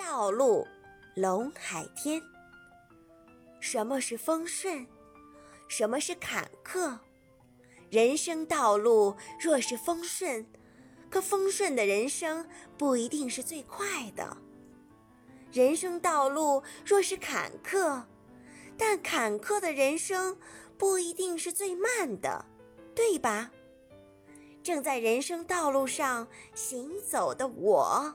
道路龙海天。什么是丰顺什么是坎坷？人生道路若是丰顺可丰顺的人生不一定是最快的。人生道路若是坎坷但坎坷的人生不一定是最慢的对吧？正在人生道路上行走的我